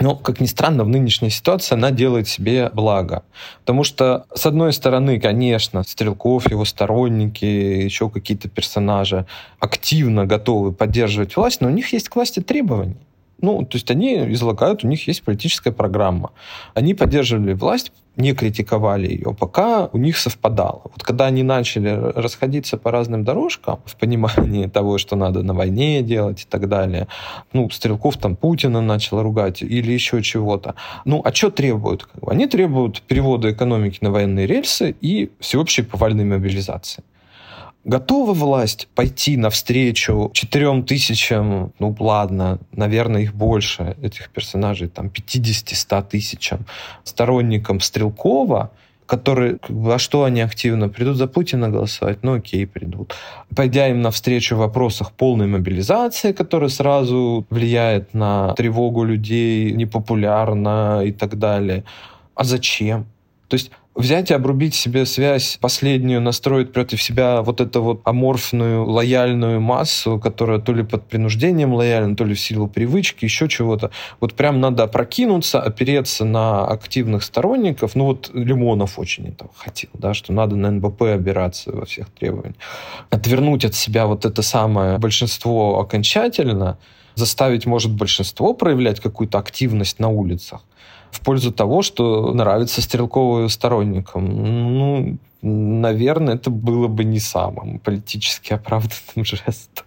Но, как ни странно, в нынешней ситуации она делает себе благо. Потому что, с одной стороны, конечно, Стрелков, его сторонники, еще какие-то персонажи активно готовы поддерживать власть, но у них есть к власти требования. Ну, то есть они излагают, у них есть политическая программа. Они поддерживали власть, не критиковали ее, пока у них совпадало. Вот когда они начали расходиться по разным дорожкам в понимании того, что надо на войне делать и так далее, ну, Стрелков там Путина начал ругать или еще чего-то. Ну, а что требуют? Они требуют перевода экономики на военные рельсы и всеобщей повальной мобилизации. Готова власть пойти навстречу четырем тысячам, ну ладно, наверное, их больше, этих персонажей, там 50-100 тысячам сторонникам Стрелкова, которые, а что они активно придут за Путина голосовать? Ну окей, придут. Пойдя им навстречу в вопросах полной мобилизации, которая сразу влияет на тревогу людей, непопулярна и так далее. А зачем? То есть взять и обрубить себе связь последнюю, настроить против себя вот эту вот аморфную, лояльную массу, которая то ли под принуждением лояльна, то ли в силу привычки, еще чего-то. Вот прям надо опрокинуться, опереться на активных сторонников. Ну вот Лимонов очень этого хотел, да, что надо на НБП обираться во всех требованиях. Отвернуть от себя вот это самое большинство окончательно, заставить, может, большинство проявлять какую-то активность на улицах, в пользу того, что нравится стрелковым сторонникам. Ну, наверное, это было бы не самым политически оправданным жестом.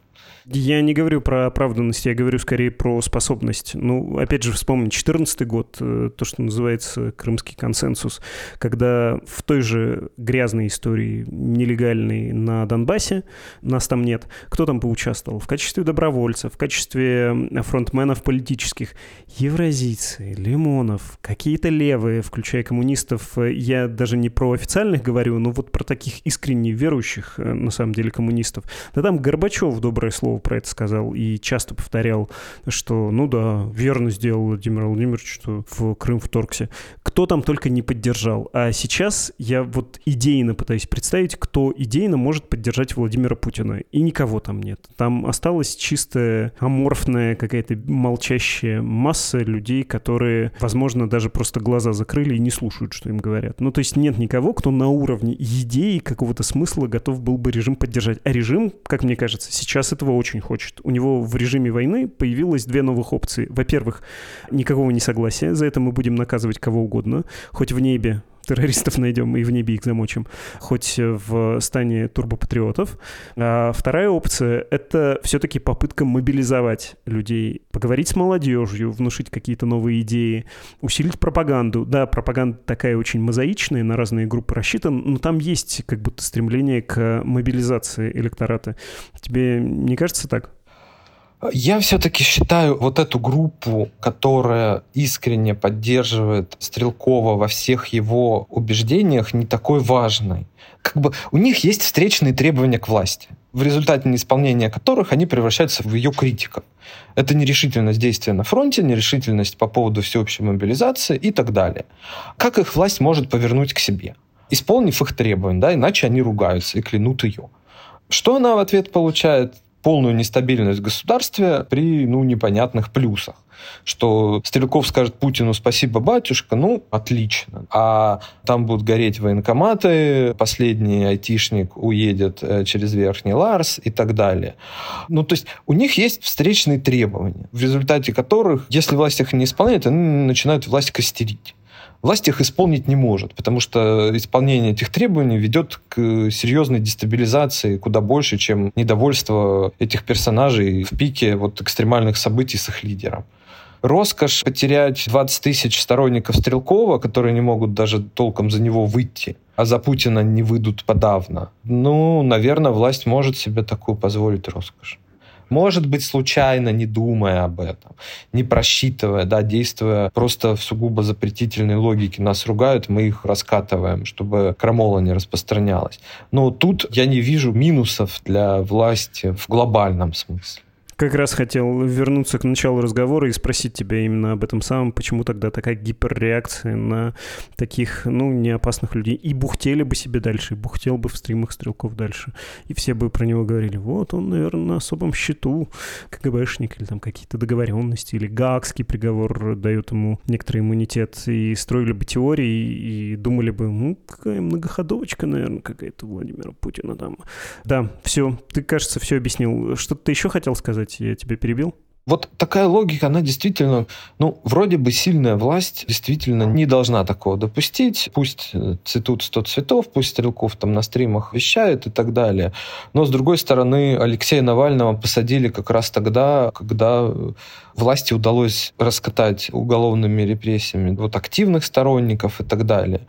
Я не говорю про оправданность, я говорю скорее про способность. Ну, опять же, вспомнить 2014 год, э, то, что называется крымский консенсус, когда в той же грязной истории, нелегальной на Донбассе, нас там нет, кто там поучаствовал? В качестве добровольцев, в качестве фронтменов политических. Евразийцы, Лимонов, какие-то левые, включая коммунистов. Я даже не про официальных говорю, но вот про таких искренне верующих, э, на самом деле, коммунистов. Да там Горбачев, доброе слово Песков про это сказал и часто повторял, что, ну да, верно сделал Владимир Владимирович, что в Крым вторгся. Кто там только не поддержал. А сейчас я вот идейно пытаюсь представить, кто идейно может поддержать Владимира Путина. И никого там нет. Там осталась чистая аморфная какая-то молчащая масса людей, которые, возможно, даже просто глаза закрыли и не слушают, что им говорят. Ну, то есть нет никого, кто на уровне идеи какого-то смысла готов был бы режим поддержать. А режим, как мне кажется, сейчас этого очень очень хочет. У него в режиме войны появилось две новых опции. Во-первых, никакого несогласия, за это мы будем наказывать кого угодно, хоть в небе террористов найдем и в небе их замочим, хоть в стане турбопатриотов. А вторая опция — это все-таки попытка мобилизовать людей, поговорить с молодежью, внушить какие-то новые идеи, усилить пропаганду. Да, пропаганда такая очень мозаичная, на разные группы рассчитана, но там есть как будто стремление к мобилизации электората. Тебе не кажется так? Я все-таки считаю вот эту группу, которая искренне поддерживает Стрелкова во всех его убеждениях, не такой важной. Как бы у них есть встречные требования к власти, в результате неисполнения которых они превращаются в ее критиков. Это нерешительность действия на фронте, нерешительность по поводу всеобщей мобилизации и так далее. Как их власть может повернуть к себе? Исполнив их требования, да, иначе они ругаются и клянут ее. Что она в ответ получает? Полную нестабильность в государстве при ну, непонятных плюсах. Что Стрелков скажет Путину «спасибо, батюшка», ну, отлично. А там будут гореть военкоматы, последний айтишник уедет э, через Верхний Ларс и так далее. Ну, то есть у них есть встречные требования, в результате которых, если власть их не исполняет, они начинают власть костерить власть их исполнить не может, потому что исполнение этих требований ведет к серьезной дестабилизации куда больше, чем недовольство этих персонажей в пике вот экстремальных событий с их лидером. Роскошь потерять 20 тысяч сторонников Стрелкова, которые не могут даже толком за него выйти, а за Путина не выйдут подавно. Ну, наверное, власть может себе такую позволить роскошь. Может быть, случайно, не думая об этом, не просчитывая, да, действуя просто в сугубо запретительной логике. Нас ругают, мы их раскатываем, чтобы крамола не распространялась. Но тут я не вижу минусов для власти в глобальном смысле. Как раз хотел вернуться к началу разговора и спросить тебя именно об этом самом, почему тогда такая гиперреакция на таких, ну, неопасных людей. И бухтели бы себе дальше, и бухтел бы в стримах стрелков дальше. И все бы про него говорили, вот он, наверное, на особом счету КГБшник, или там какие-то договоренности, или Гаагский приговор дает ему некоторый иммунитет. И строили бы теории, и думали бы, ну, какая многоходовочка, наверное, какая-то Владимира Путина там. Да, все, ты, кажется, все объяснил. Что-то ты еще хотел сказать? Я тебя перебил? Вот такая логика, она действительно, ну, вроде бы сильная власть действительно не должна такого допустить. Пусть э, цветут сто цветов, пусть Стрелков там на стримах вещает и так далее. Но, с другой стороны, Алексея Навального посадили как раз тогда, когда власти удалось раскатать уголовными репрессиями вот активных сторонников и так далее.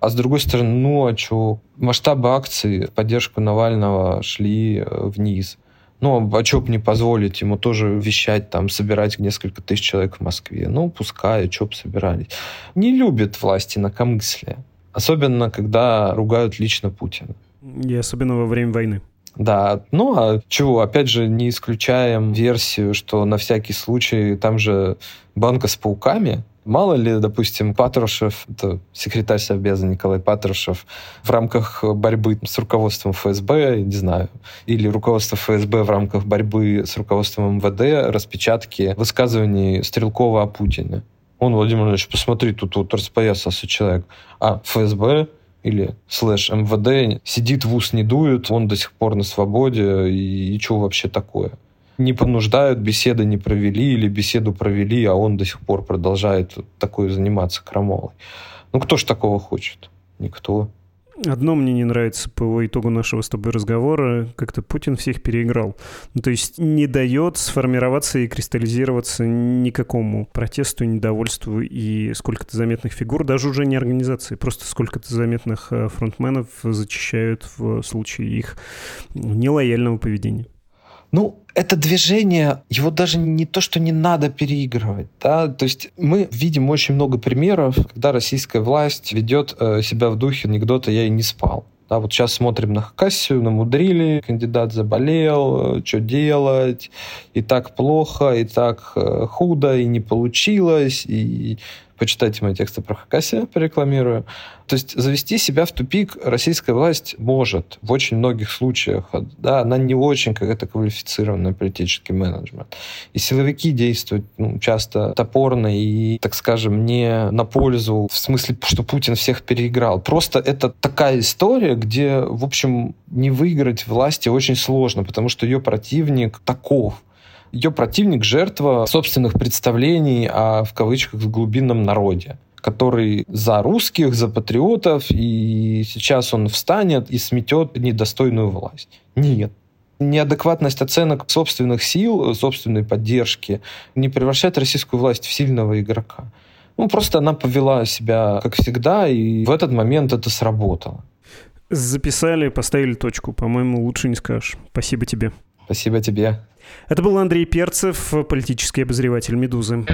А с другой стороны, ну а что? Масштабы акций в поддержку Навального шли э, вниз. Ну, а что бы не позволить ему тоже вещать, там, собирать несколько тысяч человек в Москве? Ну, пускай, что бы собирались. Не любят власти инакомыслие. Особенно, когда ругают лично Путина. И особенно во время войны. Да, ну а чего, опять же, не исключаем версию, что на всякий случай там же банка с пауками, Мало ли, допустим, Патрушев, это секретарь Совбеза Николай Патрушев, в рамках борьбы с руководством ФСБ, не знаю, или руководство ФСБ в рамках борьбы с руководством МВД, распечатки высказываний Стрелкова о Путине. Он, Владимир Владимирович, посмотри, тут вот распоясался человек. А ФСБ или слэш МВД сидит в ус не дует, он до сих пор на свободе, и, и что вообще такое? Не понуждают, беседы не провели или беседу провели, а он до сих пор продолжает такой заниматься крамолой. Ну, кто ж такого хочет? Никто. Одно мне не нравится по итогу нашего с тобой разговора, как-то Путин всех переиграл. Ну, то есть не дает сформироваться и кристаллизироваться никакому протесту, недовольству и сколько-то заметных фигур, даже уже не организации, просто сколько-то заметных э, фронтменов зачищают в случае их нелояльного поведения. Ну, это движение, его даже не то, что не надо переигрывать. Да? То есть мы видим очень много примеров, когда российская власть ведет э, себя в духе анекдота «я и не спал». Да, вот сейчас смотрим на Хакасию, намудрили, кандидат заболел, э, что делать, и так плохо, и так э, худо, и не получилось, и почитайте мои тексты про Хакасия, порекламирую. То есть завести себя в тупик российская власть может в очень многих случаях. Да, она не очень какая-то квалифицированный политический менеджмент. И силовики действуют ну, часто топорно и, так скажем, не на пользу, в смысле, что Путин всех переиграл. Просто это такая история, где, в общем, не выиграть власти очень сложно, потому что ее противник таков ее противник — жертва собственных представлений о, в кавычках, глубинном народе который за русских, за патриотов, и сейчас он встанет и сметет недостойную власть. Нет. Неадекватность оценок собственных сил, собственной поддержки не превращает российскую власть в сильного игрока. Ну, просто она повела себя, как всегда, и в этот момент это сработало. Записали, поставили точку. По-моему, лучше не скажешь. Спасибо тебе. Спасибо тебе. Это был Андрей Перцев, политический обозреватель «Медузы».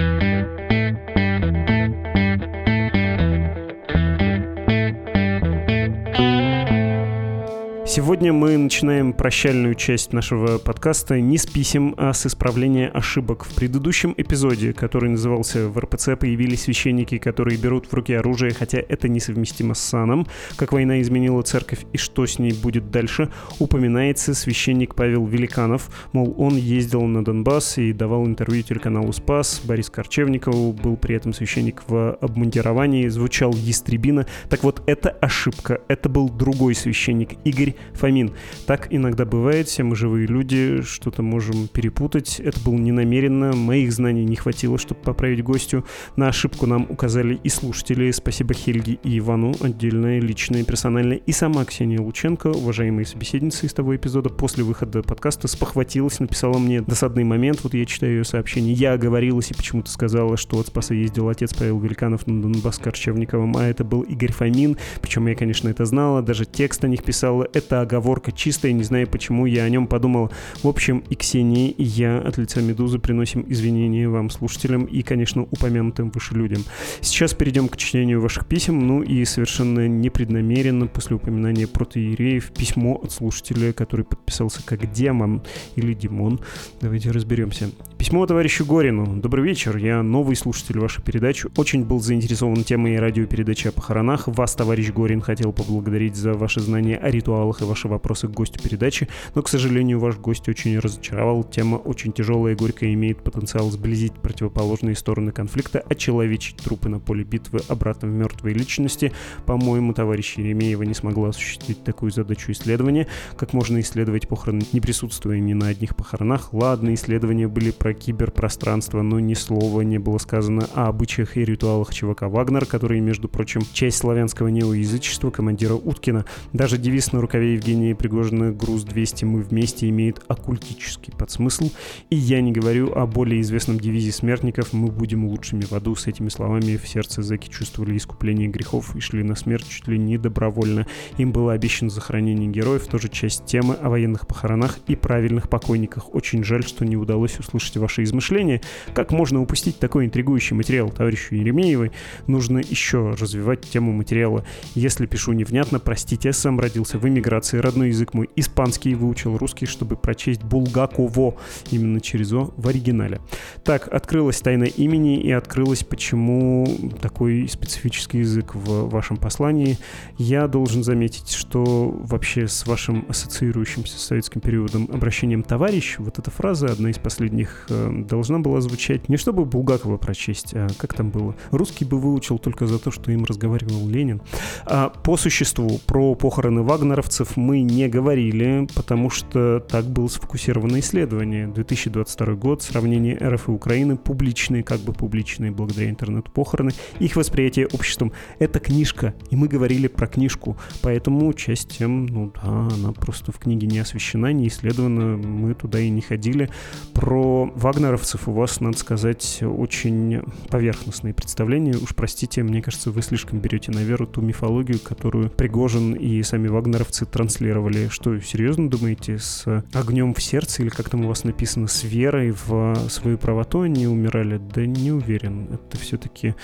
Сегодня мы начинаем прощальную часть нашего подкаста не с писем, а с исправления ошибок. В предыдущем эпизоде, который назывался «В РПЦ появились священники, которые берут в руки оружие, хотя это несовместимо с саном. Как война изменила церковь и что с ней будет дальше», упоминается священник Павел Великанов. Мол, он ездил на Донбасс и давал интервью телеканалу «Спас». Борис Корчевникову был при этом священник в обмундировании, звучал ястребина. Так вот, это ошибка. Это был другой священник, Игорь Фомин. Так иногда бывает, все мы живые люди, что-то можем перепутать. Это было не намеренно, моих знаний не хватило, чтобы поправить гостю. На ошибку нам указали и слушатели. Спасибо Хельге и Ивану, отдельное, личное, персональное. И сама Ксения Лученко, уважаемые собеседницы из того эпизода, после выхода подкаста спохватилась, написала мне досадный момент, вот я читаю ее сообщение. Я оговорилась и почему-то сказала, что от Спаса ездил отец Павел Великанов на Донбасс Корчевниковым, а это был Игорь Фомин. Причем я, конечно, это знала, даже текст о них писала. Это это оговорка чистая, не знаю почему я о нем подумал. В общем, и Ксения, и я от лица «Медузы» приносим извинения вам, слушателям, и, конечно, упомянутым выше людям. Сейчас перейдем к чтению ваших писем, ну и совершенно непреднамеренно после упоминания протоиереев письмо от слушателя, который подписался как демон или Димон. Давайте разберемся. Письмо товарищу Горину. Добрый вечер, я новый слушатель вашей передачи. Очень был заинтересован темой радиопередачи о похоронах. Вас, товарищ Горин, хотел поблагодарить за ваши знания о ритуалах и ваши вопросы к гостю передачи, но, к сожалению, ваш гость очень разочаровал. Тема очень тяжелая и горькая, имеет потенциал сблизить противоположные стороны конфликта, очеловечить трупы на поле битвы обратно в мертвые личности. По-моему, товарищ Еремеева не смогла осуществить такую задачу исследования. Как можно исследовать похороны, не присутствуя ни на одних похоронах? Ладно, исследования были про киберпространство, но ни слова не было сказано о обычаях и ритуалах ЧВК «Вагнер», который, между прочим, часть славянского неоязычества командира Уткина. Даже девиз на рукаве Евгения Пригожина «Груз 200. Мы вместе» имеет оккультический подсмысл. И я не говорю о более известном девизе смертников «Мы будем лучшими в аду». С этими словами в сердце зэки чувствовали искупление грехов и шли на смерть чуть ли не добровольно. Им было обещано захоронение героев, тоже часть темы о военных похоронах и правильных покойниках. Очень жаль, что не удалось услышать ваши измышления. Как можно упустить такой интригующий материал товарищу Еремеевой? Нужно еще развивать тему материала. Если пишу невнятно, простите, я сам родился в эмиграции, родной язык мой испанский, выучил русский, чтобы прочесть Булгаково именно через О в оригинале. Так, открылась тайна имени и открылась, почему такой специфический язык в вашем послании. Я должен заметить, что вообще с вашим ассоциирующимся с советским периодом обращением «товарищ», вот эта фраза, одна из последних Э, должна была звучать не чтобы Булгакова прочесть, а как там было. Русский бы выучил только за то, что им разговаривал Ленин. А по существу про похороны вагнеровцев мы не говорили, потому что так было сфокусировано исследование. 2022 год, сравнение РФ и Украины, публичные, как бы публичные, благодаря интернету похороны, их восприятие обществом. Это книжка, и мы говорили про книжку, поэтому часть тем, ну да, она просто в книге не освещена, не исследована, мы туда и не ходили. Про вагнеровцев у вас, надо сказать, очень поверхностные представления. Уж простите, мне кажется, вы слишком берете на веру ту мифологию, которую Пригожин и сами вагнеровцы транслировали. Что, серьезно думаете, с огнем в сердце, или как там у вас написано, с верой в свою правоту они умирали? Да не уверен. Это все-таки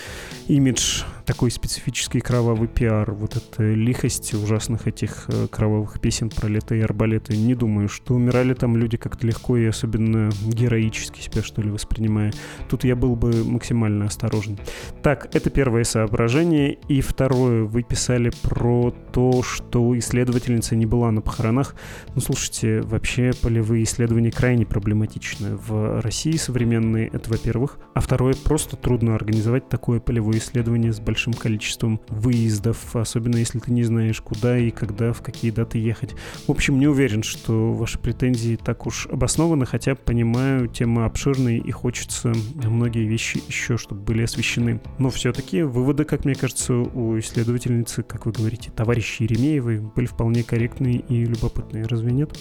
имидж такой специфический кровавый пиар. Вот эта лихость ужасных этих э, кровавых песен про лето и арбалеты. Не думаю, что умирали там люди как-то легко и особенно героически себя, что ли, воспринимая. Тут я был бы максимально осторожен. Так, это первое соображение. И второе, вы писали про то, что исследовательница не была на похоронах. Ну, слушайте, вообще полевые исследования крайне проблематичны. В России современные, это во-первых. А второе, просто трудно организовать такое полевое исследование с большим количеством выездов, особенно если ты не знаешь, куда и когда, в какие даты ехать. В общем, не уверен, что ваши претензии так уж обоснованы, хотя понимаю тема обширная и хочется многие вещи еще, чтобы были освещены. Но все-таки выводы, как мне кажется, у исследовательницы, как вы говорите, товарищи Еремеевой, были вполне корректные и любопытные, разве нет?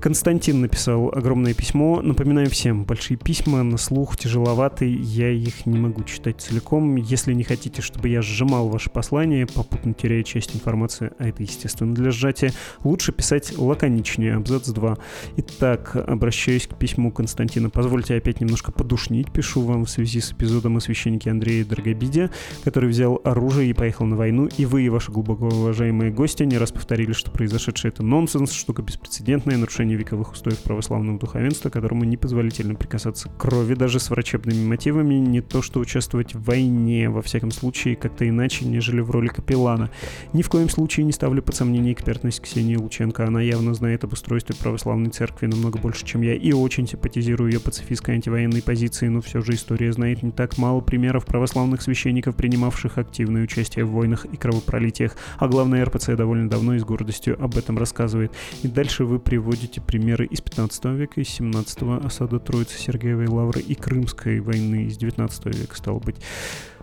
Константин написал огромное письмо. Напоминаю всем, большие письма на слух тяжеловатые, я их не могу читать целиком. Если не хотите, чтобы я сжимал ваше послание, попутно теряя часть информации, а это, естественно, для сжатия, лучше писать лаконичнее, абзац 2. Итак, обращаюсь к письму Константина. Позвольте опять немножко подушнить, пишу вам в связи с эпизодом о священнике Андрея Драгобиде, который взял оружие и поехал на войну, и вы и ваши глубоко уважаемые гости не раз повторили, что произошедшее это нонсенс, штука беспрецедентная, нарушение вековых устоев православного духовенства, которому непозволительно прикасаться к крови даже с врачебными мотивами, не то что участвовать в войне, во всяком случае, как-то иначе, нежели в роли капеллана. Ни в коем случае не ставлю под сомнение экспертность Ксении Лученко, она явно знает об устройстве православной церкви намного больше, чем я, и очень симпатизирую ее пацифистской антивоенной позиции, но все же история знает не так мало примеров православных священников, принимавших активное участие в войнах и кровопролитиях, а главное РПЦ довольно давно и с гордостью об этом рассказывает. И дальше вы приводите примеры из 15 века, из 17 осада Троицы Сергеевой Лавры и Крымской войны из 19 века, стало быть.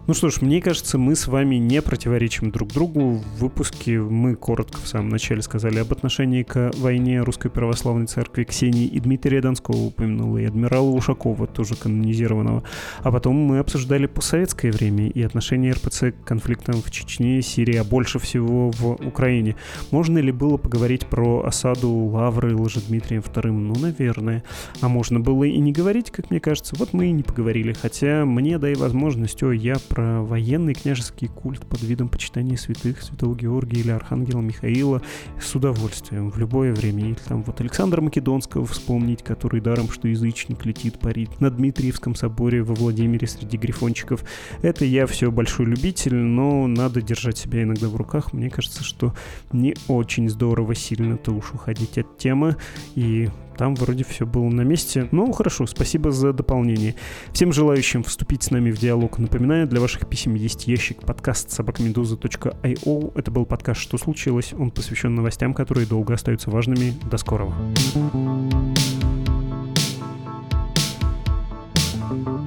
Ну что ж, мне кажется, мы с вами не противоречим друг другу. В выпуске мы коротко в самом начале сказали об отношении к войне Русской Православной Церкви Ксении и Дмитрия Донского упомянула, и адмирала Ушакова, тоже канонизированного. А потом мы обсуждали постсоветское время и отношение РПЦ к конфликтам в Чечне, Сирии, а больше всего в Украине. Можно ли было поговорить про осаду Лавры Лжедмитрием II? Ну, наверное. А можно было и не говорить, как мне кажется. Вот мы и не поговорили. Хотя мне дай возможность, о, я про военный княжеский культ под видом почитания святых, святого Георгия или архангела Михаила с удовольствием в любое время. Или там вот Александра Македонского вспомнить, который даром, что язычник летит парит на Дмитриевском соборе во Владимире среди грифончиков. Это я все большой любитель, но надо держать себя иногда в руках. Мне кажется, что не очень здорово сильно-то уж уходить от темы и там вроде все было на месте. Ну, хорошо, спасибо за дополнение. Всем желающим вступить с нами в диалог, напоминаю, для ваших писем есть ящик подкаст собакамедуза.io. Это был подкаст «Что случилось?». Он посвящен новостям, которые долго остаются важными. До скорого. thank you